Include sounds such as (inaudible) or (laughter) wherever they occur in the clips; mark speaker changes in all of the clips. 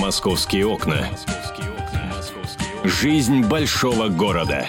Speaker 1: Московские окна. Жизнь большого города.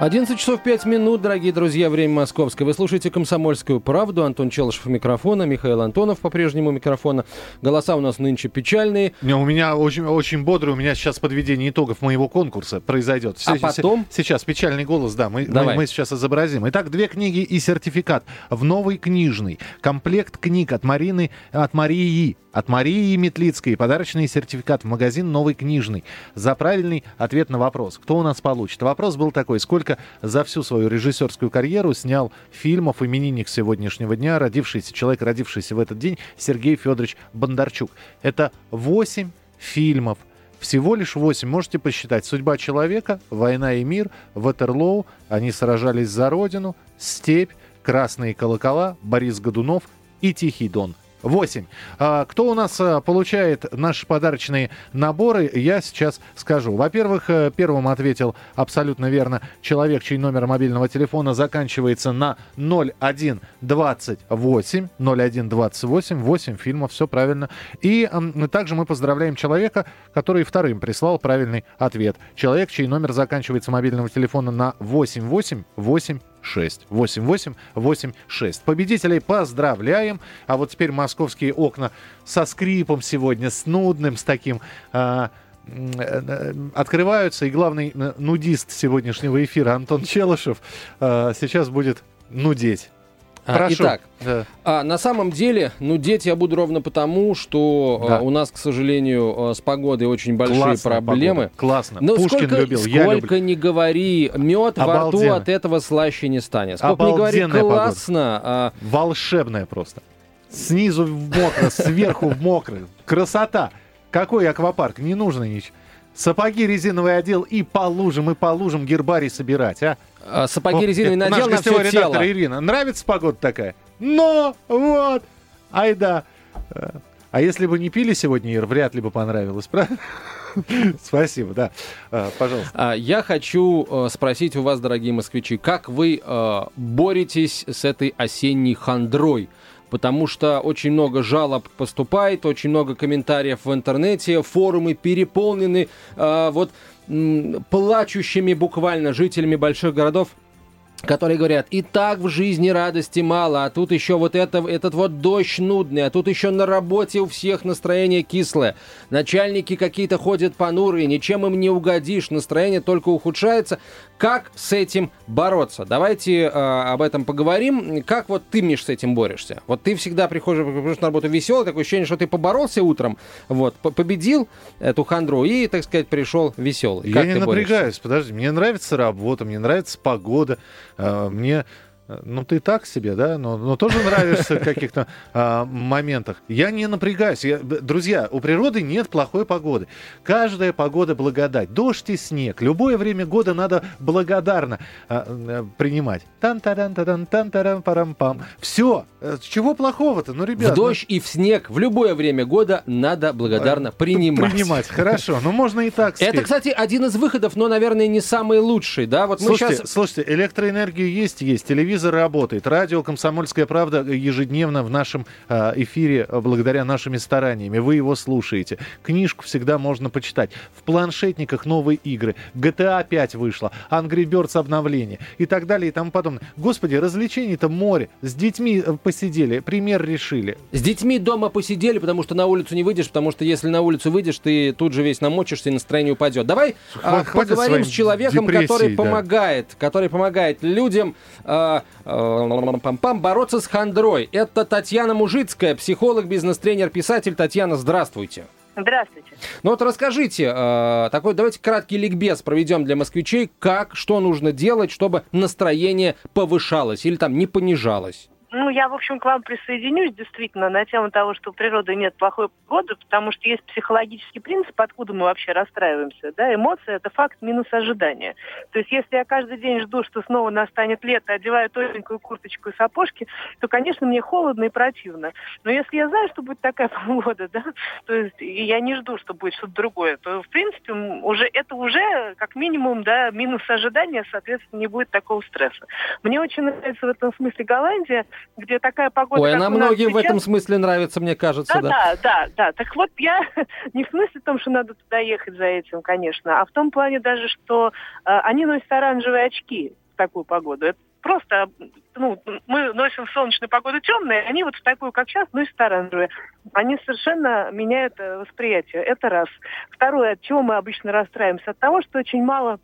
Speaker 2: 11 часов 5 минут, дорогие друзья, время московское. Вы слушаете «Комсомольскую правду». Антон Челышев у микрофона, Михаил Антонов по-прежнему микрофона. Голоса у нас нынче печальные.
Speaker 3: Не, у меня очень, очень бодрый, у меня сейчас подведение итогов моего конкурса произойдет.
Speaker 2: А потом?
Speaker 3: Сейчас печальный голос, да, мы,
Speaker 2: Давай.
Speaker 3: мы, мы сейчас изобразим. Итак, две книги и сертификат в новый книжный. Комплект книг от Марины, от Марии, от Марии Метлицкой. Подарочный сертификат в магазин «Новый книжный». За правильный ответ на вопрос. Кто у нас получит? Вопрос был такой. Сколько за всю свою режиссерскую карьеру снял фильмов именинник сегодняшнего дня, родившийся, человек, родившийся в этот день, Сергей Федорович Бондарчук. Это 8 фильмов. Всего лишь 8. Можете посчитать. «Судьба человека», «Война и мир», «Ватерлоу», «Они сражались за родину», «Степь», «Красные колокола», «Борис Годунов» и «Тихий дон». 8. А, кто у нас а, получает наши подарочные наборы, я сейчас скажу. Во-первых, э, первым ответил абсолютно верно человек, чей номер мобильного телефона заканчивается на 0128. 0128. 8 фильмов, все правильно. И также мы поздравляем человека, который вторым прислал правильный ответ. Человек, чей номер заканчивается мобильного телефона на 8886. 8886. Победителей поздравляем. А вот теперь московские окна со скрипом сегодня, с нудным, с таким... а, э, открываются, и главный э, нудист сегодняшнего эфира Антон Челышев а, сейчас будет нудеть.
Speaker 2: А,
Speaker 3: Прошу.
Speaker 2: Итак,
Speaker 3: Да.
Speaker 2: а, на самом деле, ну, дети я буду ровно потому, что
Speaker 3: Да.
Speaker 2: а, у нас, к сожалению, а, с погодой очень большие
Speaker 3: Классная
Speaker 2: проблемы.
Speaker 3: погода. Классно.
Speaker 2: Но
Speaker 3: Пушкин
Speaker 2: сколько,
Speaker 3: любил, я
Speaker 2: сколько
Speaker 3: люблю.
Speaker 2: не говори, мед во рту
Speaker 3: Обалденно.
Speaker 2: от этого слаще не станет. Сколько не говори,
Speaker 3: Обалденная
Speaker 2: классно. а,
Speaker 3: Волшебная просто. Снизу в мокро, сверху в мокро. Красота. Какой аквапарк? Не нужно ничего. Сапоги резиновый одел и по лужам, и по лужам гербарий собирать, а?
Speaker 2: а, сапоги
Speaker 3: О,
Speaker 2: резиновые
Speaker 3: это
Speaker 2: надел на все тело.
Speaker 3: редактор Ирина. Нравится погода такая? Но, вот, айда. Э, А если бы не пили сегодня, Ир, вряд ли бы понравилось, правда? (laughs) Спасибо, да. Э, Пожалуйста.
Speaker 2: А, Я хочу э, спросить у вас, дорогие москвичи, как вы боретесь с этой осенней хандрой? Потому что очень много жалоб поступает, очень много комментариев в интернете, форумы переполнены э, вот м, плачущими буквально жителями больших городов, которые говорят, и так в жизни радости мало, а тут еще вот это, этот вот дождь нудный, а тут еще на работе у всех настроение кислое. Начальники какие-то ходят понурые, ничем им не угодишь, настроение только ухудшается. Как с этим бороться? Давайте э, об этом поговорим. Как вот ты, Миш, с этим борешься? Вот ты всегда приходишь, приходишь на работу веселый, такое ощущение, что ты поборолся утром, вот, по- победил эту хандру и, так сказать, пришел веселый.
Speaker 3: Я
Speaker 2: Как
Speaker 3: не
Speaker 2: ты борешься?
Speaker 3: напрягаюсь, подожди. Мне нравится работа, мне нравится погода. э, Мне, ну ты так себе, да, но, но тоже нравишься в каких-то а, моментах. Я не напрягаюсь. Я- друзья, у природы нет плохой погоды. Каждая погода благодать. Дождь и снег. Любое время года надо благодарно а, э, принимать. тан таран таран тан таран парам пам Все. Чего плохого-то? Ну, ребят.
Speaker 2: В дождь и в снег в любое время года надо благодарно
Speaker 3: ну,
Speaker 2: принимать.
Speaker 3: Принимать, хорошо. Ну, можно и так
Speaker 2: Это, кстати, один из выходов, но, наверное, не самый лучший, да? Вот мы
Speaker 3: Слушайте,
Speaker 2: сейчас...
Speaker 3: слушайте, электроэнергия есть, есть, телевизор работает, радио «Комсомольская правда» ежедневно в нашем э, эфире э, благодаря нашими стараниями. Вы его слушаете. Книжку всегда можно почитать. В планшетниках новые игры. GTA 5 вышла, Angry Birds обновление и так далее и тому подобное. Господи, развлечений-то море. С детьми э, посидели, пример решили.
Speaker 2: С детьми дома посидели, потому что на улицу не выйдешь, потому что если на улицу выйдешь, ты тут же весь намочишься и настроение упадет. Давай а,
Speaker 3: Хватит
Speaker 2: поговорим с человеком, который
Speaker 3: да.
Speaker 2: помогает, который помогает людям а, а, пам-пам, бороться с хандрой. Это Татьяна Мужицкая, психолог, бизнес-тренер, писатель. Татьяна, здравствуйте.
Speaker 4: Здравствуйте.
Speaker 2: Ну вот расскажите, э, такой давайте краткий ликбез проведем для москвичей, как, что нужно делать, чтобы настроение повышалось или там не понижалось.
Speaker 4: Ну, я, в общем, к вам присоединюсь действительно на тему того, что у природы нет плохой погоды, потому что есть психологический принцип, откуда мы вообще расстраиваемся. Да? Эмоции – это факт минус ожидания. То есть если я каждый день жду, что снова настанет лето, одеваю тоненькую курточку и сапожки, то, конечно, мне холодно и противно. Но если я знаю, что будет такая (laughs) погода, да, то есть и я не жду, что будет что-то другое, то, в принципе, уже это уже, как минимум, да, минус ожидания, соответственно, не будет такого стресса. Мне очень нравится в этом смысле Голландия. Где такая погода,
Speaker 2: Ой, она многим в
Speaker 4: сейчас,
Speaker 2: этом смысле нравится, мне кажется,
Speaker 4: да,
Speaker 2: да.
Speaker 4: да, да, да. Так вот, я (laughs) не в смысле в том, что надо туда ехать за этим, конечно, а в том плане даже, что э, они носят оранжевые очки в такую погоду. Это просто, ну, мы носим в солнечную погоду темные, они вот в такую, как сейчас, носят оранжевые. Они совершенно меняют э, восприятие. Это раз. Второе, от чего мы обычно расстраиваемся? От того, что очень мало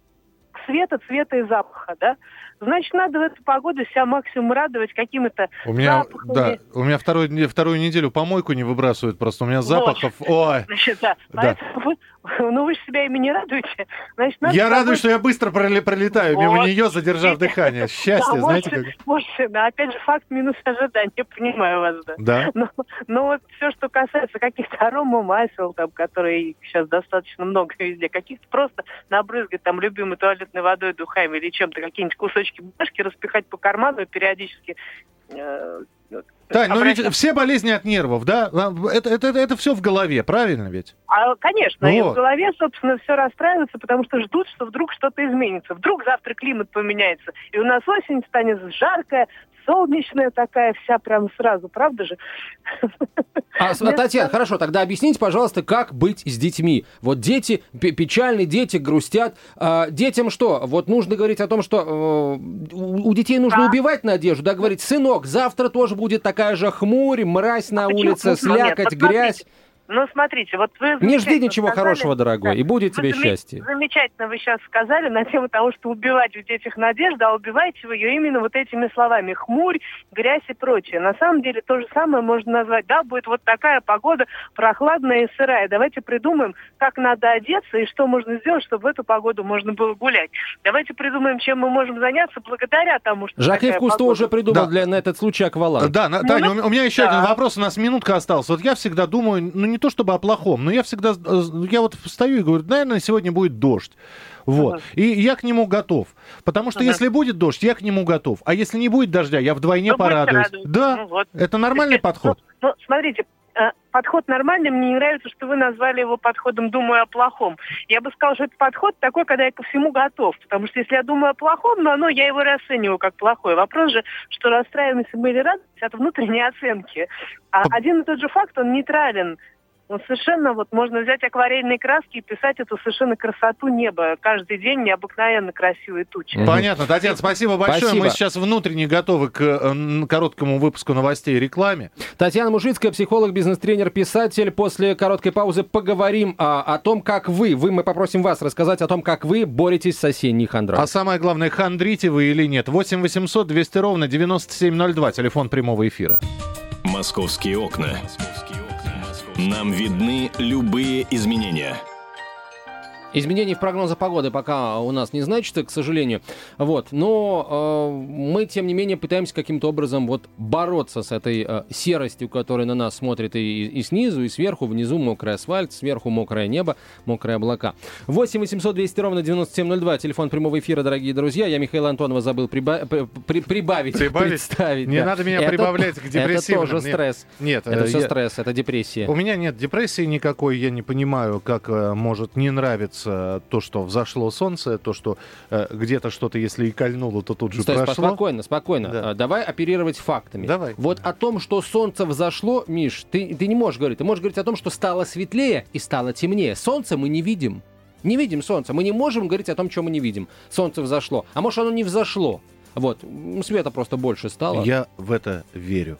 Speaker 4: света, цвета и запаха, да? Значит, надо в эту погоду себя максимум радовать какими-то
Speaker 3: У меня,
Speaker 4: запахами.
Speaker 3: да, у меня вторую, вторую неделю помойку не выбрасывают, просто у меня запахов. (laughs) Ой,
Speaker 4: Значит, да.
Speaker 3: Да.
Speaker 4: Поэтому вы, (laughs) ну вы же себя ими не радуете. Значит, надо
Speaker 3: я радуюсь, что я быстро проле- пролетаю мимо
Speaker 4: Вот.
Speaker 3: нее, задержав дыхание. Счастье,
Speaker 4: Да,
Speaker 3: знаете
Speaker 4: можете,
Speaker 3: как?
Speaker 4: можете, да. Опять же, факт минус ожидания, понимаю вас, да.
Speaker 3: Да.
Speaker 4: Но, но вот все, что касается каких-то аромамасел, там, которые сейчас достаточно много везде, каких-то просто набрызгать там любимой туалетной водой, духами или чем-то, какие-нибудь кусочки бумажки распихать по карману и периодически э,
Speaker 3: Тань, ну ведь все болезни от нервов, да? А, Это, это, это, все в голове, правильно ведь?
Speaker 4: А, конечно, и
Speaker 3: Вот.
Speaker 4: в голове, собственно, все расстраивается, потому что ждут, что вдруг что-то изменится. Вдруг завтра климат поменяется, и у нас осень станет жаркая, солнечная такая вся прям сразу, правда же?
Speaker 2: А, Татьяна,
Speaker 4: да.
Speaker 2: хорошо, тогда объясните, пожалуйста, как быть с детьми. Вот дети пе- печальны, дети грустят. А, детям что? Вот нужно говорить о том, что э, у детей нужно
Speaker 4: Да.
Speaker 2: убивать надежду, да, говорить, сынок, завтра тоже будет такая же хмурь, мразь на
Speaker 4: А
Speaker 2: улице, слякоть, грязь.
Speaker 4: Ну, смотрите, вот вы...
Speaker 2: Не жди ничего
Speaker 4: сказали.
Speaker 2: хорошего, дорогой,
Speaker 4: Да.
Speaker 2: и будет тебе
Speaker 4: заме-
Speaker 2: счастье.
Speaker 4: Замечательно вы сейчас сказали на тему того, что убивать в детях надежду, а убиваете вы ее именно вот этими словами. Хмурь, грязь и прочее. На самом деле то же самое можно назвать. Да, будет вот такая погода прохладная и сырая. Давайте придумаем, как надо одеться и что можно сделать, чтобы в эту погоду можно было гулять. Давайте придумаем, чем мы можем заняться благодаря тому, что такая
Speaker 2: Кусто
Speaker 4: погода.
Speaker 2: уже придумал
Speaker 3: Да.
Speaker 2: для, на этот случай акваланг.
Speaker 3: Да, на-
Speaker 4: Ну,
Speaker 3: Таня,
Speaker 4: ну,
Speaker 3: у меня- у меня еще
Speaker 4: да.
Speaker 3: один вопрос, у нас минутка осталась. Вот я всегда думаю, ну не то чтобы о плохом, но я всегда, э, я вот встаю и говорю, наверное, сегодня будет дождь. Вот.
Speaker 4: Ага.
Speaker 3: И я к нему готов. Потому что
Speaker 4: Ага.
Speaker 3: если будет дождь, я к нему готов. А если не будет дождя, я вдвойне
Speaker 4: будете
Speaker 3: порадуюсь. Да,
Speaker 4: Ну вот.
Speaker 3: это нормальный подход.
Speaker 4: Ну, смотрите, э, подход нормальный, мне не нравится, что вы назвали его подходом «думаю о плохом». Я бы сказала, что это подход такой, когда я ко всему готов. Потому что если я думаю о плохом, но оно, я его расцениваю как плохое. Вопрос же, что расстраиваемся мы или радуемся от внутренней оценки. А один и тот же факт, он нейтрален. Он совершенно вот можно взять акварельные краски и писать эту совершенно красоту неба. Каждый день необыкновенно красивые тучи.
Speaker 3: Понятно. Татьяна, спасибо большое.
Speaker 2: Спасибо.
Speaker 3: Мы сейчас внутренне готовы к э, короткому выпуску новостей и рекламе.
Speaker 2: Татьяна Мужицкая, психолог, бизнес-тренер, писатель. После короткой паузы поговорим а, о том, как вы, вы, мы попросим вас рассказать о том, как вы боретесь с осенней хандрой.
Speaker 3: А самое главное, хандрите вы или нет. 8 800 200 ровно 9702, телефон прямого эфира.
Speaker 1: Московские окна. Нам видны любые изменения.
Speaker 2: Изменений в прогноза погоды пока у нас не значится, к сожалению. Вот. Но э, мы, тем не менее, пытаемся каким-то образом вот бороться с этой э, серостью, которая на нас смотрит и, и снизу, и сверху. Внизу мокрый асфальт, сверху мокрое небо, мокрые облака. 8 800 200 ровно 9702, телефон прямого эфира, дорогие друзья. Я Михаил Антонова забыл приба- при- при- прибавить,
Speaker 3: Прибавить?
Speaker 2: представить.
Speaker 3: Не
Speaker 2: да.
Speaker 3: надо меня
Speaker 2: Это-
Speaker 3: прибавлять к депрессивным.
Speaker 2: Это тоже
Speaker 3: Нет.
Speaker 2: стресс.
Speaker 3: Нет,
Speaker 2: Это
Speaker 3: э,
Speaker 2: все
Speaker 3: я-
Speaker 2: стресс, это депрессия.
Speaker 3: У меня нет депрессии никакой, я не понимаю, как э, может не нравиться то, что взошло солнце, то, что э, где-то что-то, если и кольнуло, то тут же
Speaker 2: Стой,
Speaker 3: прошло.
Speaker 2: спокойно, спокойно.
Speaker 3: Да.
Speaker 2: А, Давай оперировать фактами.
Speaker 3: Давай.
Speaker 2: Вот о том, что солнце взошло, Миш, ты, ты не можешь говорить. Ты можешь говорить о том, что стало светлее и стало темнее. Солнце мы не видим. Не видим солнце. Мы не можем говорить о том, что мы не видим. Солнце взошло. А может, оно не взошло. Вот. Света просто больше стало.
Speaker 3: Я в это верю.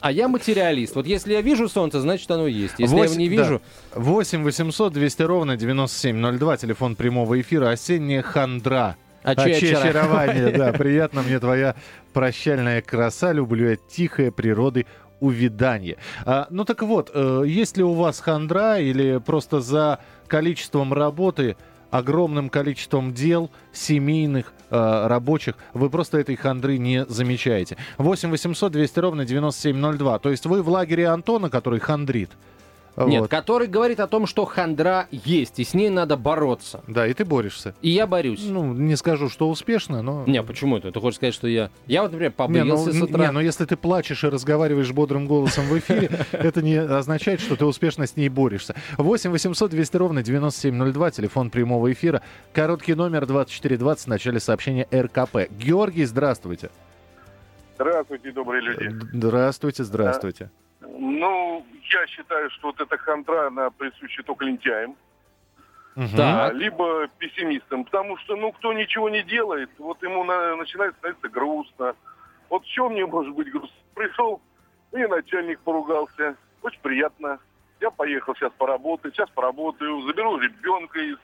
Speaker 2: А я материалист. Вот если я вижу солнце, значит оно есть. Если я его не вижу...
Speaker 3: да. 8 800 200 ровно 9702, телефон прямого эфира, осенняя хандра.
Speaker 2: А очарование? (laughs)
Speaker 3: да. Приятно мне твоя прощальная краса, люблю я тихое природы увиданье. А, ну так вот, э, есть ли у вас хандра или просто за количеством работы, огромным количеством дел, семейных, э, рабочих, вы просто этой хандры не замечаете. 8 800 200 ровно 9702. То есть вы в лагере Антона, который хандрит.
Speaker 2: Нет,
Speaker 3: Вот.
Speaker 2: который говорит о том, что хандра есть, и с ней надо бороться.
Speaker 3: Да, и ты борешься.
Speaker 2: И я борюсь.
Speaker 3: Ну, не скажу, что успешно, но...
Speaker 2: Не, почему это? Ты хочешь сказать, что я... Я вот, например,
Speaker 3: Не, ну,
Speaker 2: побрился с утра.
Speaker 3: не, ну если ты плачешь и разговариваешь бодрым голосом в эфире, (laughs) это не означает, что ты успешно с ней борешься. 8 800 200 ровно 9702, телефон прямого эфира. Короткий номер 2420 в начале сообщения РКП. Георгий, здравствуйте.
Speaker 5: Здравствуйте, добрые люди.
Speaker 3: Здравствуйте, здравствуйте.
Speaker 5: Ну, я считаю, что вот эта хандра, она присуща только лентяям.
Speaker 3: Мгм.
Speaker 2: Так.
Speaker 5: А, либо пессимистам. Потому что, ну, кто ничего не делает, вот ему на- начинает становиться грустно. Вот в чем мне может быть грустно? Пришел, и начальник поругался. Очень приятно. Я поехал сейчас поработать, сейчас поработаю, заберу ребенка из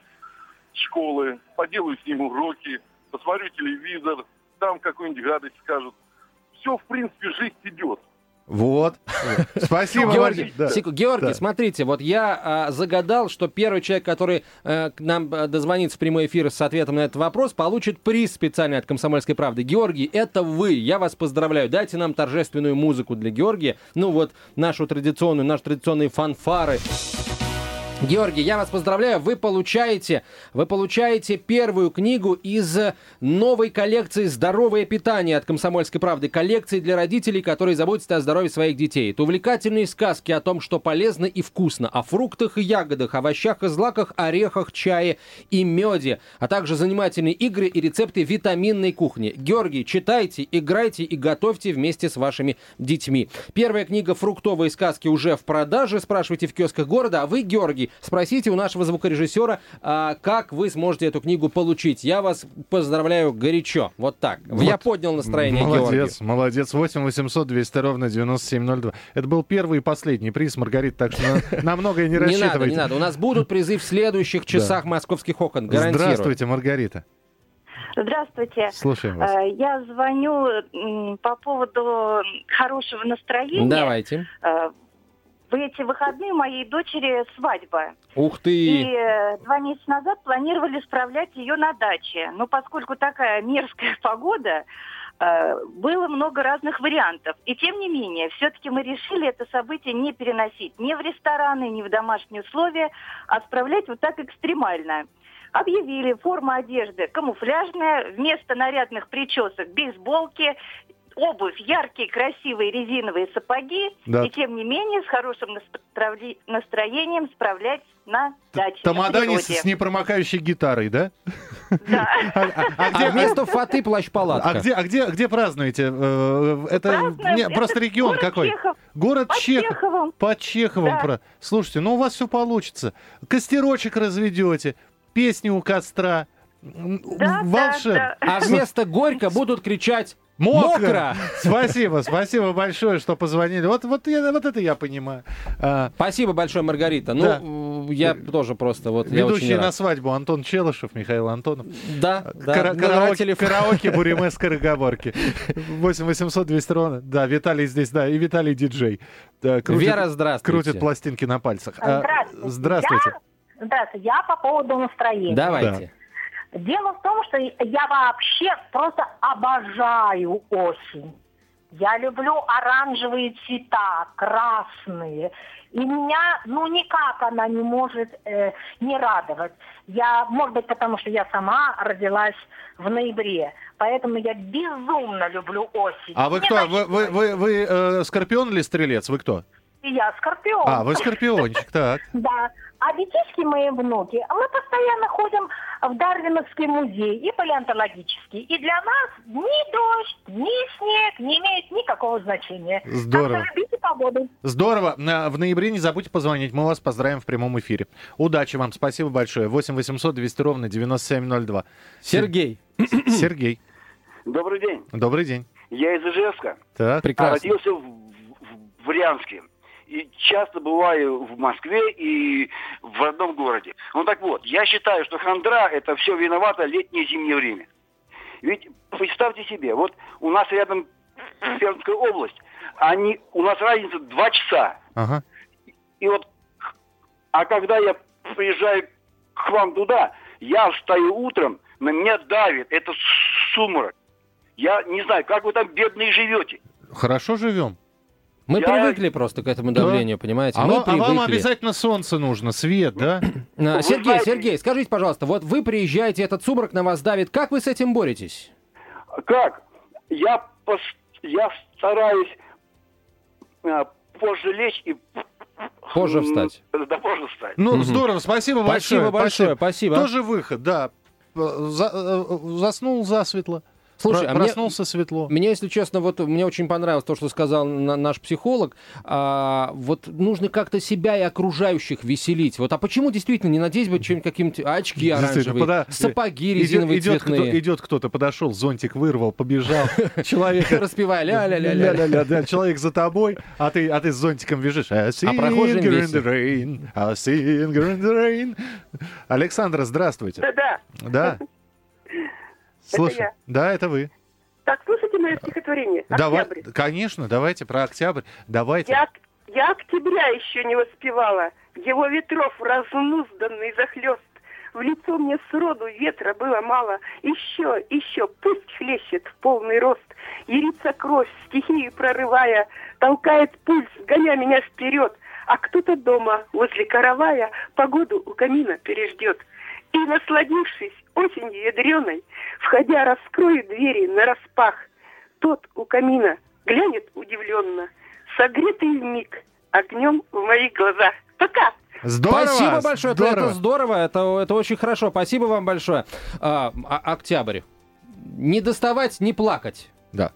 Speaker 5: школы, поделаю с ним уроки, посмотрю телевизор, там какую-нибудь гадость скажут. Все, в принципе, жизнь идет.
Speaker 3: Вот. Спасибо,
Speaker 2: Георгий.
Speaker 3: Да.
Speaker 2: секу- Георгий,
Speaker 3: Да.
Speaker 2: смотрите, вот я а, загадал, что первый человек, который э, к нам э, дозвонится в прямой эфир с ответом на этот вопрос, получит приз специальный от «Комсомольской правды». Георгий, это вы, я вас поздравляю. Дайте нам торжественную музыку для Георгия, ну вот нашу традиционную, наши традиционные фанфары. Георгий, я вас поздравляю, вы получаете, вы получаете первую книгу из новой коллекции «Здоровое питание» от «Комсомольской правды», коллекции для родителей, которые заботятся о здоровье своих детей. Это увлекательные сказки о том, что полезно и вкусно, о фруктах и ягодах, овощах и злаках, орехах, чае и меде, а также занимательные игры и рецепты витаминной кухни. Георгий, читайте, играйте и готовьте вместе с вашими детьми. Первая книга «Фруктовые сказки» уже в продаже, спрашивайте в киосках города, а вы, Георгий, спросите у нашего звукорежиссера, а, как вы сможете эту книгу получить. Я вас поздравляю горячо. Вот так. Я поднял настроение
Speaker 3: Молодец,
Speaker 2: Георгию.
Speaker 3: молодец. 8 800 200 ровно 9702. Это был первый и последний приз, Маргарита, так что на, на многое не (laughs)
Speaker 2: Не надо,
Speaker 3: рассчитывайте.
Speaker 2: не надо. У нас будут призы в следующих часах московских окон. Гарантирую.
Speaker 3: Здравствуйте, Маргарита.
Speaker 6: Здравствуйте.
Speaker 3: Слушаем вас.
Speaker 6: Э, Я звоню по поводу хорошего настроения.
Speaker 2: Давайте.
Speaker 6: В эти выходные моей дочери свадьба.
Speaker 2: Ух
Speaker 6: И
Speaker 2: ты.
Speaker 6: э, два месяца назад планировали справлять ее на даче. Но поскольку такая мерзкая (laughs) погода, э, было много разных вариантов. И тем не менее, все-таки мы решили это событие не переносить ни в рестораны, ни в домашние условия, а справлять вот так экстремально. Объявили форма одежды камуфляжная, вместо нарядных причесок бейсболки, обувь яркие, красивые резиновые сапоги,
Speaker 3: Да.
Speaker 6: и тем не менее с хорошим настроением справлять на даче. на
Speaker 3: Тамадане с, с непромокающей гитарой, да?
Speaker 6: Да.
Speaker 3: А, (laughs) а- а
Speaker 2: А
Speaker 3: где,
Speaker 2: вместо фаты плащ-палатка.
Speaker 3: а где, а где, где празднуете? Э, Это не,
Speaker 6: Это
Speaker 3: просто регион какой? Город
Speaker 6: Под
Speaker 3: Чехов.
Speaker 6: Чеховым.
Speaker 3: Под Чеховым. Слушайте, ну у вас все получится. Костерочек разведете, песни у костра.
Speaker 6: Да,
Speaker 3: Волшебно.
Speaker 6: да, да.
Speaker 2: А вместо горько будут кричать
Speaker 3: Мокро.
Speaker 2: мокро.
Speaker 3: Спасибо, спасибо большое, что позвонили. Вот, вот, я, вот это я понимаю. А,
Speaker 2: Спасибо большое, Маргарита.
Speaker 3: Да.
Speaker 2: Ну, я тоже просто вот я очень
Speaker 3: ведущий
Speaker 2: рад.
Speaker 3: на свадьбу Антон Челышев, Михаил Антонов.
Speaker 2: Да, да.
Speaker 3: Кара- караоке, караоке (laughs) Буриме скороговорки. 8 800 200 ровно. Да, Виталий здесь, да, и Виталий диджей. Да, крутит-
Speaker 2: Вера, здравствуйте.
Speaker 3: Крутит пластинки на пальцах. А,
Speaker 7: Здравствуйте.
Speaker 3: Здравствуйте.
Speaker 7: Я, здравствуйте. Я по поводу настроения.
Speaker 2: Давайте.
Speaker 7: Дело в том, что я вообще просто обожаю осень. Я люблю оранжевые цвета, красные. И меня, ну, никак она не может э, не радовать. Я, может быть, потому что я сама родилась в ноябре. Поэтому я безумно люблю осень.
Speaker 3: А вы
Speaker 7: Не
Speaker 3: кто? Вы, вы, вы, вы, э, скорпион или стрелец? Вы кто?
Speaker 7: Я скорпион.
Speaker 3: А, вы скорпиончик, (laughs) так.
Speaker 7: Да. А детишки мои внуки, мы постоянно ходим в Дарвиновский музей и палеонтологический. И для нас ни дождь, ни снег не имеет никакого значения.
Speaker 3: Здорово.
Speaker 7: Так что любите погоду.
Speaker 3: Здорово. На- В ноябре не забудьте позвонить. Мы вас поздравим в прямом эфире. Удачи вам. Спасибо большое. 8 800 200 ровно 9702.
Speaker 2: Сергей.
Speaker 3: Сергей.
Speaker 8: Добрый день.
Speaker 3: Добрый день.
Speaker 8: Я из Ижевска.
Speaker 3: Так.
Speaker 8: а
Speaker 2: Прекрасно.
Speaker 8: Родился в, в- в Брянске. И часто бываю в Москве и в родном городе. Ну так вот, я считаю, что хандра это все виновато летнее и зимнее время. Ведь представьте себе, вот у нас рядом Пермская область, они, у нас разница два часа.
Speaker 3: Ага.
Speaker 8: И вот, а когда я приезжаю к вам туда, я встаю утром, на меня давит, это сумрак. Я не знаю, как вы там бедные живете.
Speaker 3: Хорошо живем.
Speaker 2: Мы
Speaker 8: Я-
Speaker 2: привыкли просто к этому давлению, понимаете?
Speaker 3: А,
Speaker 2: Мы
Speaker 3: вам, а вам обязательно солнце нужно, свет, да? (clears throat)
Speaker 2: Сергей,
Speaker 8: знаете-
Speaker 2: Сергей, скажите, пожалуйста, вот вы приезжаете, этот сумрак на вас давит, как вы с этим боретесь?
Speaker 8: Как? Я, пос- я стараюсь а, позже лечь и...
Speaker 2: Позже
Speaker 8: м,
Speaker 2: встать.
Speaker 8: Да, позже встать.
Speaker 3: Ну, здорово, спасибо большое.
Speaker 2: Спасибо большое, спасибо.
Speaker 3: Тоже выход, да. За- э, заснул засветло.
Speaker 2: Слушай,
Speaker 3: Про-
Speaker 2: а мне-
Speaker 3: проснулся светло.
Speaker 2: Меня, если честно, вот мне очень понравилось то, что сказал на- наш психолог. А, вот нужно как-то себя и окружающих веселить. Вот, а почему действительно не надеть бы чем каким-нибудь очки оранжевые,
Speaker 3: пода-
Speaker 2: сапоги резиновые
Speaker 3: идет, кто,
Speaker 2: цветные?
Speaker 3: идет кто-то, подошел, зонтик вырвал, побежал. (laughs) Человек
Speaker 2: Распевая.
Speaker 3: Ля-ля-ля, да, человек за тобой, а ты, а ты с зонтиком бежишь. In the rain. Александра, здравствуйте.
Speaker 9: Да-да.
Speaker 3: Да. Слушай,
Speaker 9: я.
Speaker 3: да, это вы.
Speaker 9: Так, слушайте мое стихотворение.
Speaker 3: Давай,
Speaker 9: Октябрь.
Speaker 3: конечно, давайте про октябрь. Давайте.
Speaker 9: Я, я октября еще не воспевала. Его ветров разнузданный захлест. В лицо мне сроду ветра было мало. Еще, еще, пусть хлещет в полный рост. Ярится кровь, стихию прорывая, толкает пульс, гоня меня вперед. А кто-то дома, возле каравая, погоду у камина переждет. И, насладившись осенью ядреной, входя, раскрою двери на распах. Тот у камина глянет удивленно, согретый миг огнем в моих глазах. Пока!
Speaker 3: Здорово!
Speaker 2: Спасибо большое, это-
Speaker 3: здорово.
Speaker 2: это здорово, это, это очень хорошо. Спасибо вам большое. А, а- октябрь. Не доставать, не плакать.
Speaker 3: Да.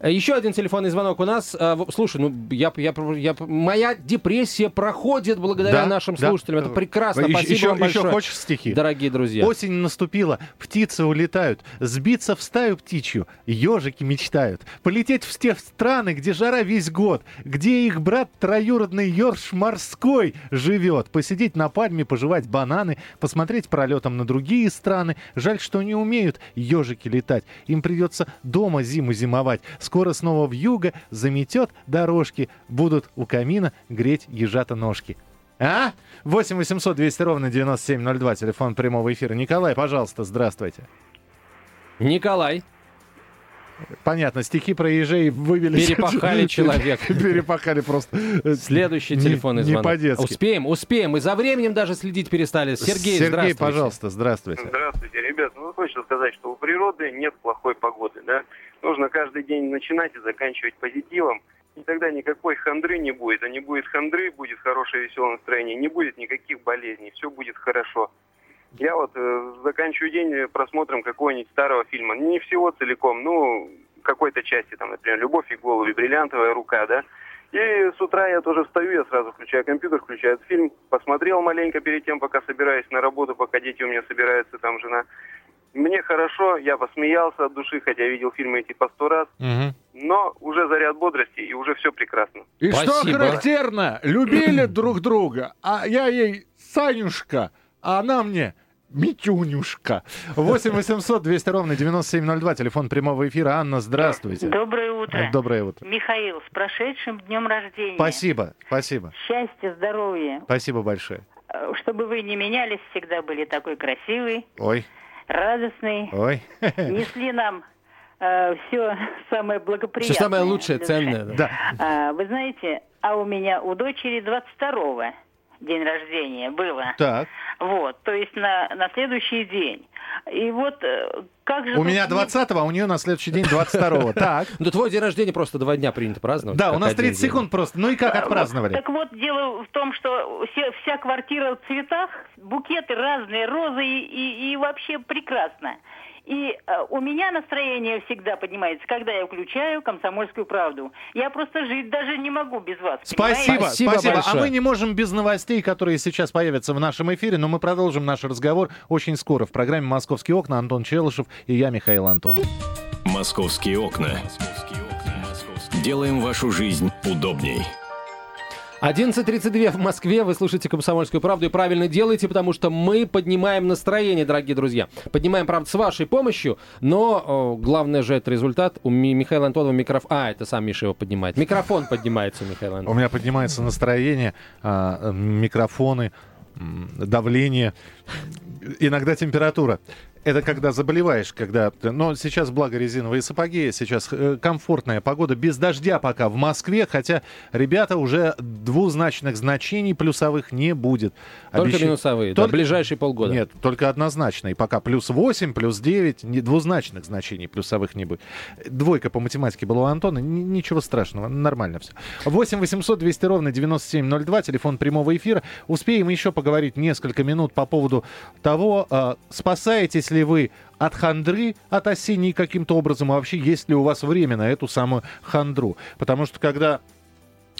Speaker 2: Э, Еще один телефонный звонок у нас. В- Слушай, ну я, я, я- моя депрессия проходит благодаря
Speaker 3: Да,
Speaker 2: нашим
Speaker 3: да.
Speaker 2: слушателям. Это прекрасно.
Speaker 3: Еще-
Speaker 2: Спасибо
Speaker 3: еще-
Speaker 2: вам
Speaker 3: еще
Speaker 2: большое.
Speaker 3: хочешь стихи?
Speaker 2: Дорогие друзья.
Speaker 3: Осень наступила, птицы улетают, сбиться в стаю птичью, ежики мечтают, полететь в те страны, где жара весь год, где их брат троюродный Ёрш морской живет, посидеть на пальме, пожевать бананы, посмотреть пролетом на другие страны. Жаль, что не умеют ежики летать, им придется дома зиму зимовать. Скоро снова в юго заметет дорожки, будут у камина греть ежата ножки. А? 8 800 200 ровно 9702, телефон прямого эфира. Николай, пожалуйста, здравствуйте.
Speaker 2: Николай.
Speaker 3: Понятно, стихи про ежей вывели...
Speaker 2: Перепахали (laughs) человека.
Speaker 3: Перепахали просто.
Speaker 2: Следующий телефонный
Speaker 3: Не
Speaker 2: звонок.
Speaker 3: по-детски.
Speaker 2: Успеем, успеем. И за временем даже следить перестали. Сергей,
Speaker 3: Сергей,
Speaker 2: здравствуйте.
Speaker 3: пожалуйста, здравствуйте.
Speaker 10: Здравствуйте, ребят. Ну, хочется сказать, что у природы нет плохой погоды, да? Нужно каждый день начинать и заканчивать позитивом. И тогда никакой хандры не будет. А не будет хандры, будет хорошее веселое настроение. Не будет никаких болезней. Все будет хорошо. Я вот э, заканчиваю день просмотром какого-нибудь старого фильма. Не всего целиком, ну, какой-то части, там, например, «Любовь и голуби», «Бриллиантовая рука», да? И с утра я тоже встаю, я сразу включаю компьютер, включаю фильм, посмотрел маленько перед тем, пока собираюсь на работу, пока дети у меня собираются, там жена. Мне хорошо, я посмеялся от души, хотя видел фильмы эти по сто раз,
Speaker 3: Мгм.
Speaker 10: но уже заряд бодрости и уже все прекрасно.
Speaker 3: И что
Speaker 2: Спасибо.
Speaker 3: характерно, любили (clears throat) друг друга, а я ей Санюшка, а она мне Митюнюшка. 8 800 200 ровно 9702, телефон прямого эфира. Анна, здравствуйте.
Speaker 6: Доброе утро.
Speaker 3: Доброе утро.
Speaker 6: Михаил, с прошедшим днем рождения.
Speaker 3: Спасибо, спасибо.
Speaker 6: Счастья, здоровья.
Speaker 3: Спасибо большое.
Speaker 6: Э, Чтобы вы не менялись, всегда были такой красивый,
Speaker 3: Ой,
Speaker 6: радостный.
Speaker 3: ой.
Speaker 6: Несли нам все самое благоприятное.
Speaker 2: Все самое лучшее, ценное. да.
Speaker 3: Да.
Speaker 6: А, вы знаете, а у меня у дочери 22-го день рождения было.
Speaker 3: Так,
Speaker 6: Вот, то есть на, на следующий день. И вот э, как же...
Speaker 3: у меня
Speaker 6: не-
Speaker 3: 20-го, а у нее на следующий день 22-го. (laughs) Так.
Speaker 2: Да твой день рождения просто два дня принято праздновать.
Speaker 3: Да, у нас
Speaker 2: один
Speaker 3: 30
Speaker 2: день.
Speaker 3: секунд просто. Ну и как отпраздновали?
Speaker 6: Так вот, дело в том, что все- вся квартира в цветах, букеты разные, розы и, и- и вообще прекрасно. И э, у меня настроение всегда поднимается, когда я включаю «Комсомольскую правду». Я просто жить даже не могу без вас.
Speaker 3: Спасибо,
Speaker 6: понимаете?
Speaker 2: Спасибо
Speaker 3: спасибо. А
Speaker 2: большое.
Speaker 3: мы не можем без новостей, которые сейчас появятся в нашем эфире, но мы продолжим наш разговор очень скоро в программе «Московские окна». Антон Челышев и я, Михаил Антонов.
Speaker 1: «Московские окна». Делаем вашу жизнь удобней.
Speaker 2: 11.32 в Москве. Вы слушаете «Комсомольскую правду» и правильно делаете, потому что мы поднимаем настроение, дорогие друзья. Поднимаем, правда, с вашей помощью, но о, главное же это результат. У Ми- Михаила Антонова микрофон... А, это сам Миша его поднимает. Микрофон поднимается у Михаила
Speaker 3: У
Speaker 2: Антонова.
Speaker 3: меня поднимается настроение, а, микрофоны, давление, иногда температура. Это когда заболеваешь, когда... Но сейчас, благо, резиновые сапоги, сейчас э, комфортная погода, без дождя пока в Москве, хотя, ребята, уже двузначных значений плюсовых не будет.
Speaker 2: Только
Speaker 3: Обещ-
Speaker 2: минусовые, да,
Speaker 3: Только-
Speaker 2: ближайшие полгода.
Speaker 3: Нет, только однозначные. Пока плюс 8, плюс 9, не, двузначных значений плюсовых не будет. Двойка по математике была у Антона, н- ничего страшного, нормально все. 8 800 200 ровно 9702, телефон прямого эфира. Успеем еще поговорить несколько минут по поводу того, э, спасаетесь ли вы от хандры, от осенней каким-то образом, а вообще есть ли у вас время на эту самую хандру. Потому что когда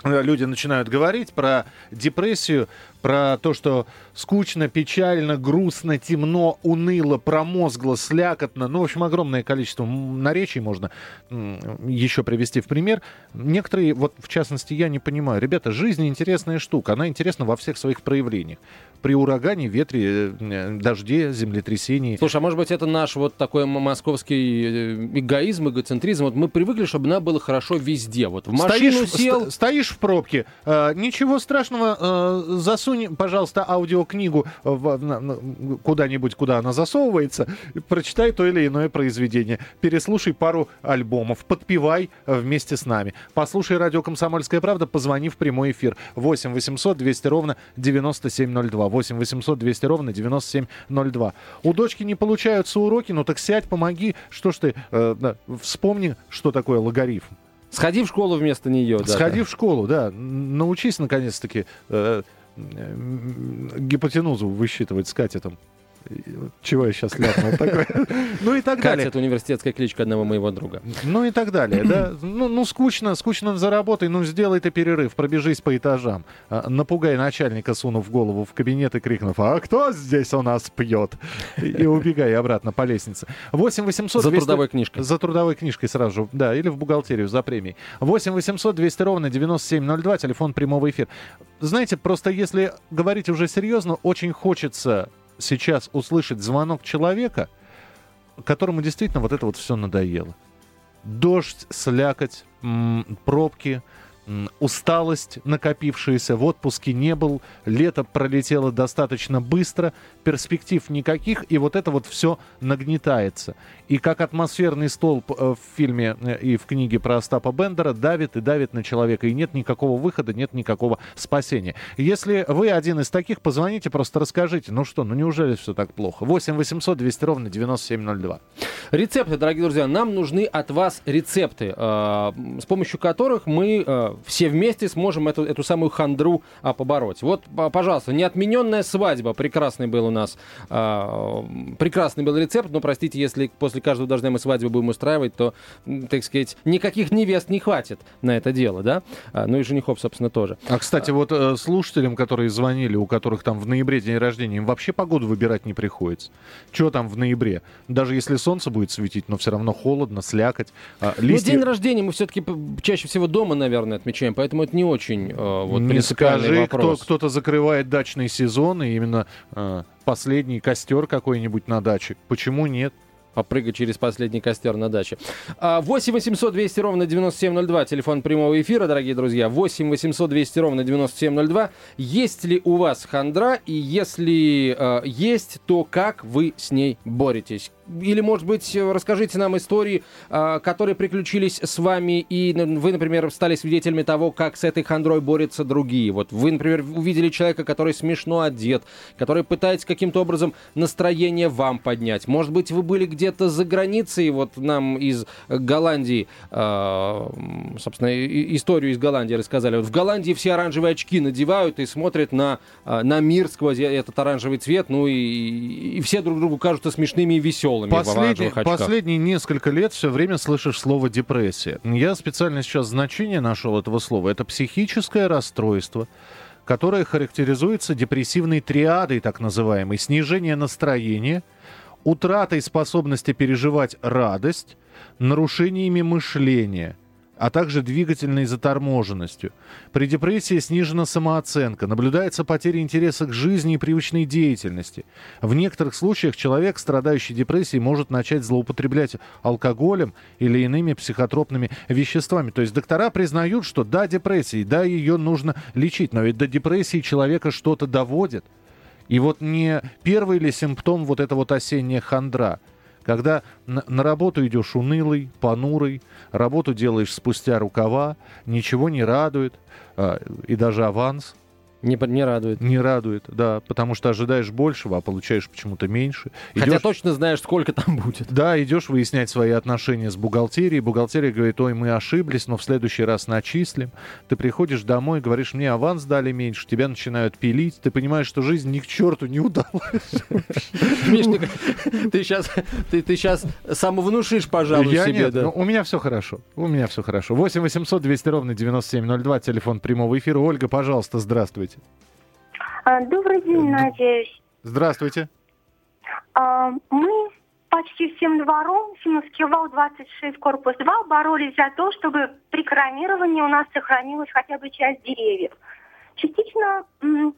Speaker 3: э, люди начинают говорить про депрессию, про то, что скучно, печально, грустно, темно, уныло, промозгло, слякотно. Ну, в общем, огромное количество наречий можно еще привести в пример. Некоторые, вот в частности, я не понимаю. Ребята, жизнь интересная штука. Она интересна во всех своих проявлениях. При урагане, ветре, э, дожде, землетрясении.
Speaker 2: Слушай, а может быть, это наш вот такой московский э, эгоизм, эгоцентризм? Вот мы привыкли, чтобы нам было хорошо везде. Вот в машину
Speaker 3: стоишь,
Speaker 2: сел...
Speaker 3: Стоишь в пробке, э, ничего страшного, э, засунь засунь, пожалуйста, аудиокнигу куда-нибудь, куда она засовывается, прочитай то или иное произведение, переслушай пару альбомов, подпевай вместе с нами. Послушай радио «Комсомольская правда», позвони в прямой эфир. 8 800 200 ровно 9702. 8 800 200 ровно 9702. У дочки не получаются уроки, ну так сядь, помоги. Что ж ты, э, вспомни, что такое логарифм.
Speaker 2: Сходи в школу вместо нее. Да,
Speaker 3: Сходи да. в школу, да. Научись, наконец-таки, э, гипотенузу высчитывать с катетом. Чего я сейчас ляпнул (laughs) такое? Ну и так далее.
Speaker 2: это университетская кличка одного моего друга.
Speaker 3: Ну и так далее, да. (clears throat) Ну, ну скучно, скучно за работой, ну сделай ты перерыв, пробежись по этажам. А, напугай начальника, сунув голову в кабинет и крикнув, а кто здесь у нас пьет? И убегай обратно по лестнице. 8 800
Speaker 2: За трудовой книжкой.
Speaker 3: За трудовой книжкой сразу же, да, или в бухгалтерию за премией. 8 800 200 ровно 9702, телефон прямого эфира. Знаете, просто если говорить уже серьезно, очень хочется сейчас услышать звонок человека, которому действительно вот это вот все надоело. Дождь, слякоть, пробки, усталость накопившаяся, в отпуске не был, лето пролетело достаточно быстро, перспектив никаких, и вот это вот все нагнетается. И как атмосферный столб э, в фильме э, и в книге про Остапа Бендера давит и давит на человека, и нет никакого выхода, нет никакого спасения. Если вы один из таких, позвоните, просто расскажите, ну что, ну неужели все так плохо? 8 800 200 ровно 9702.
Speaker 2: Рецепты, дорогие друзья, нам нужны от вас рецепты, э, с помощью которых мы все вместе сможем эту, эту самую хандру а, побороть. Вот, пожалуйста, неотмененная свадьба. Прекрасный был у нас, а, прекрасный был рецепт, но, простите, если после каждого дождя мы свадьбу будем устраивать, то, так сказать, никаких невест не хватит на это дело, да? А, ну и женихов, собственно, тоже.
Speaker 3: А, кстати, вот э, слушателям, которые звонили, у которых там в ноябре день рождения, им вообще погоду выбирать не приходится. Что там в ноябре? Даже если солнце будет светить, но все равно холодно, слякоть.
Speaker 2: А, листья... Ну, день рождения мы все-таки чаще всего дома, наверное, отмечаем, поэтому это не очень э, вот,
Speaker 3: Не скажи, кто, кто-то закрывает дачный сезон, и именно э, последний костер какой-нибудь на даче. Почему нет?
Speaker 2: попрыгать через последний костер на даче. 8 800 200 ровно 9702, телефон прямого эфира, дорогие друзья. 8 800 200 ровно 9702. Есть ли у вас хандра? И если э, есть, то как вы с ней боретесь? Или, может быть, расскажите нам истории, а, которые приключились с вами, и вы, например, стали свидетелями того, как с этой хандрой борются другие. Вот вы, например, увидели человека, который смешно одет, который пытается каким-то образом настроение вам поднять. Может быть, вы были где-то за границей, вот нам из Голландии, а, собственно, историю из Голландии рассказали. Вот в Голландии все оранжевые очки надевают и смотрят на, а, на мир сквозь этот оранжевый цвет, ну и, и все друг другу кажутся смешными и веселыми голыми
Speaker 3: Последний, Последние несколько лет все время слышишь слово депрессия. Я специально сейчас значение нашел этого слова. Это психическое расстройство, которое характеризуется депрессивной триадой, так называемой. Снижение настроения, утратой способности переживать радость, нарушениями мышления – а также двигательной заторможенностью. При депрессии снижена самооценка, наблюдается потеря интереса к жизни и привычной деятельности. В некоторых случаях человек, страдающий депрессией, может начать злоупотреблять алкоголем или иными психотропными веществами. То есть доктора признают, что да, депрессия, да, ее нужно лечить, но ведь до депрессии человека что-то доводит. И вот не первый ли симптом вот эта вот осенняя хандра – когда на, работу идешь унылый, понурый, работу делаешь спустя рукава, ничего не радует, э, и даже аванс
Speaker 2: Не, не радует.
Speaker 3: Не радует, да, потому что ожидаешь большего, а получаешь почему-то меньше.
Speaker 2: Хотя
Speaker 3: Идешь-
Speaker 2: точно знаешь, сколько там будет.
Speaker 3: Да, идешь выяснять свои отношения с бухгалтерией. Бухгалтерия говорит, ой, мы ошиблись, но в следующий раз начислим. Ты приходишь домой, говоришь, мне аванс дали меньше, тебя начинают пилить. Ты понимаешь, что жизнь ни к черту не удалась.
Speaker 2: Миш, ты, ты сейчас, ты, ты сейчас самовнушишь, пожалуй,
Speaker 3: Я
Speaker 2: себе.
Speaker 3: нет,
Speaker 2: да.
Speaker 3: ну, у меня все хорошо. У меня все хорошо. 8 800 200 ровно 9702, телефон прямого эфира. Ольга, пожалуйста, здравствуйте.
Speaker 11: А, Добрый день, надеюсь.
Speaker 3: Здравствуйте.
Speaker 11: А, Мы почти всем двором, Семеновский вал 26, корпус 2, боролись за то, чтобы при кронировании у нас сохранилась хотя бы часть деревьев. Частично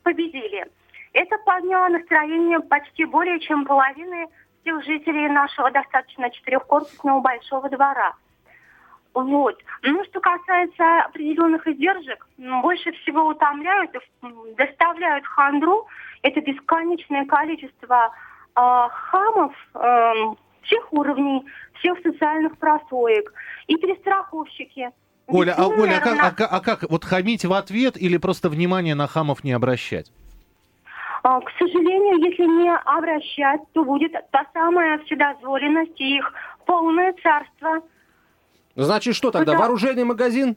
Speaker 11: победили. Это подняло настроение почти более чем половины всех жителей нашего достаточно четырехкорпусного большого двора. Вот. Ну, что касается определенных издержек, м, больше всего утомляют доставляют хандру это бесконечное количество а, хамов эм, всех уровней, всех социальных прослоек и перестраховщики.
Speaker 3: Оля, а, Оля, а как, а а как? Вот хамить в ответ или просто внимание на хамов не обращать?
Speaker 11: А, К сожалению, если не обращать, то будет та самая вседозволенность и их полное царство.
Speaker 2: Ну, Значит, что тогда,
Speaker 11: Да.
Speaker 2: вооруженный магазин?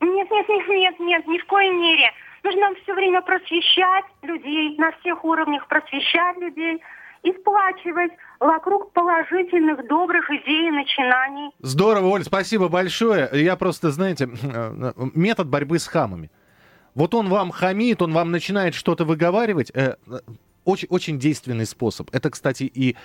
Speaker 11: Нет, нет, нет, нет, нет, ни в коей мере. Нужно все время просвещать людей на всех уровнях, просвещать людей и сплачивать вокруг положительных, добрых идей и начинаний.
Speaker 3: Здорово, Оль, спасибо большое. Я просто, знаете, метод борьбы с хамами. Вот он вам хамит, он вам начинает что-то выговаривать. э, э, очень, очень действенный способ. Это, кстати, и э,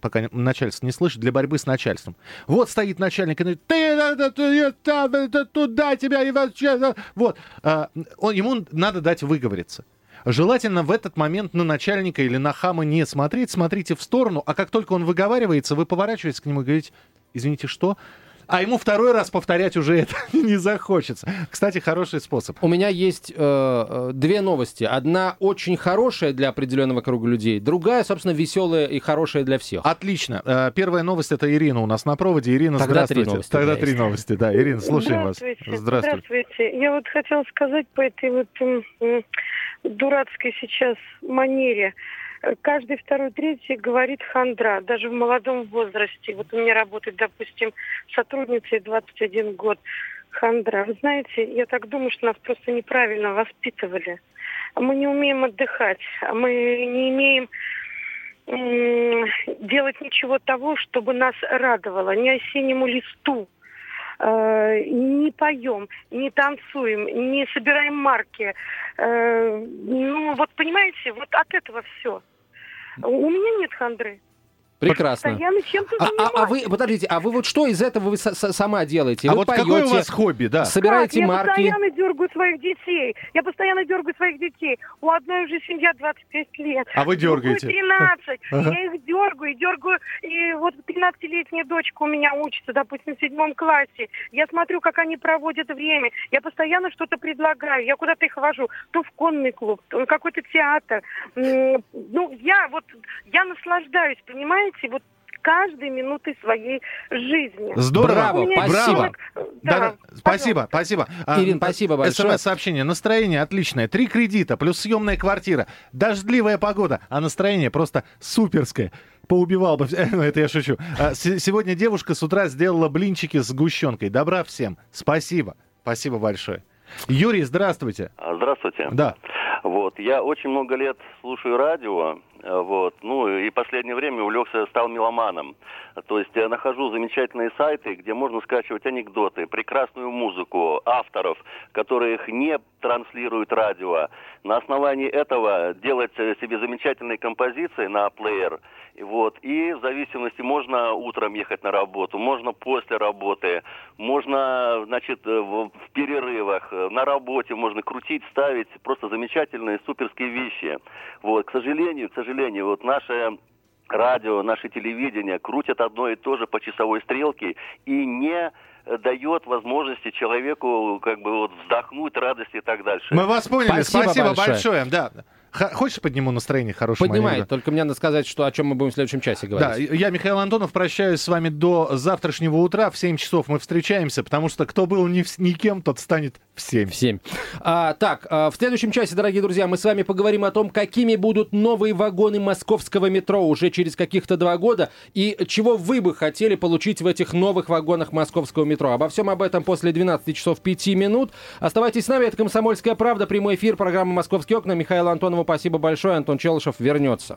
Speaker 3: пока начальство не слышит, для борьбы с начальством. Вот стоит начальник и говорит, ты, туда тебя и вообще... да». Вот. А, ему надо дать выговориться. Желательно в этот момент на начальника или на хама не смотреть, смотрите в сторону, а как только он выговаривается, вы поворачиваетесь к нему и говорите, извините, что? А ему второй раз повторять уже это (laughs) не захочется. Кстати, хороший способ.
Speaker 2: У меня есть э, э, две новости. Одна очень хорошая для определенного круга людей, другая, собственно, веселая и хорошая для всех.
Speaker 3: Отлично. Э, Первая новость это Ирина у нас на проводе. Ирина,
Speaker 2: Тогда
Speaker 3: здравствуйте.
Speaker 2: три новости,
Speaker 3: Тогда
Speaker 2: да,
Speaker 3: три
Speaker 2: есть.
Speaker 3: новости, да. Ирина, слушаем вас.
Speaker 12: Здравствуйте.
Speaker 3: Здравствуйте.
Speaker 12: Здравствуйте. Я вот хотела сказать по этой вот дурацкой сейчас манере. Э, Каждый второй, третий говорит хандра, даже в молодом возрасте. Вот у меня работает, допустим, сотрудница 21 год хандра. Вы знаете, я так думаю, что нас просто неправильно воспитывали. Мы не умеем отдыхать, а мы не имеем делать ничего того, чтобы нас радовало, ни осеннему листу, э, не поем, не танцуем, не собираем марки. Э, ну, вот понимаете, вот от этого все. У меня нет хандры.
Speaker 2: Прекрасно.
Speaker 12: Постоянно чем-то
Speaker 2: А, а- а вы, подождите, а вы вот что из этого вы с- с- сама делаете?
Speaker 3: А
Speaker 2: Вы
Speaker 3: вот какое у
Speaker 2: поете,
Speaker 3: вас хобби, да?
Speaker 2: Собираете
Speaker 12: Как?
Speaker 2: марки.
Speaker 12: Я постоянно дергаю своих детей. Я постоянно дергаю своих детей. У одной уже семья 25 лет.
Speaker 3: А вы дергаете.
Speaker 12: 13.
Speaker 3: Ага.
Speaker 12: Я их дергаю, и дергаю. И вот 13-летняя дочка у меня учится, допустим, в седьмом классе. Я смотрю, как они проводят время. Я постоянно что-то предлагаю. Я куда-то их вожу. То в конный клуб, то в какой-то театр. Ну, я вот, я наслаждаюсь, понимаете, вот каждой минутой своей жизни.
Speaker 3: Здорово.
Speaker 2: Браво, спасибо.
Speaker 12: ребенок-
Speaker 3: Да,
Speaker 12: Да,
Speaker 3: спасибо, спасибо. А,
Speaker 2: Ирин, спасибо большое.
Speaker 3: СМС-сообщение. Настроение отличное. Три кредита, плюс съемная квартира. Дождливая погода, а настроение просто суперское. Поубивал бы. (laughs) Ну, это я шучу. А, Сегодня девушка с утра сделала блинчики с сгущенкой. Добра всем. Спасибо. Спасибо большое. Юрий, здравствуйте.
Speaker 13: Здравствуйте.
Speaker 3: Да.
Speaker 13: Вот, я очень много лет слушаю радио, вот, ну и последнее время увлекся, стал меломаном. То есть я нахожу замечательные сайты, где можно скачивать анекдоты, прекрасную музыку авторов, которые их не транслируют радио. На основании этого делать э, себе замечательные композиции на плеер. Вот. И в зависимости, можно утром ехать на работу, можно после работы, можно, значит, э, в в перерывах, э, на работе можно крутить, ставить просто замечательные, суперские вещи. Вот. К сожалению, к сожалению, вот наше радио, наше телевидение крутят одно и то же по часовой стрелке и не дает возможности человеку как бы вот вздохнуть радости и так дальше.
Speaker 3: Мы вас поняли.
Speaker 2: Спасибо
Speaker 3: Спасибо,
Speaker 2: большое.
Speaker 3: большое. Да. Х- Хочешь подниму настроение
Speaker 2: Поднимает.
Speaker 3: анекдотом?
Speaker 2: Только мне надо сказать, что о чем мы будем в следующем часе
Speaker 3: Да,
Speaker 2: говорить.
Speaker 3: я, Михаил Антонов, прощаюсь с вами до завтрашнего утра. В 7 часов мы встречаемся, потому что кто был ни никем, тот станет в 7.
Speaker 2: В 7. А, так, а, в следующем часе, дорогие друзья, мы с вами поговорим о том, какими будут новые вагоны московского метро уже через каких-то два года и чего вы бы хотели получить в этих новых вагонах московского метро. Обо всем об этом после 12 часов 5 минут. Оставайтесь с нами, это «Комсомольская правда», прямой эфир программы «Московские окна». Михаилу Антонову спасибо большое, Антон Челышев вернется.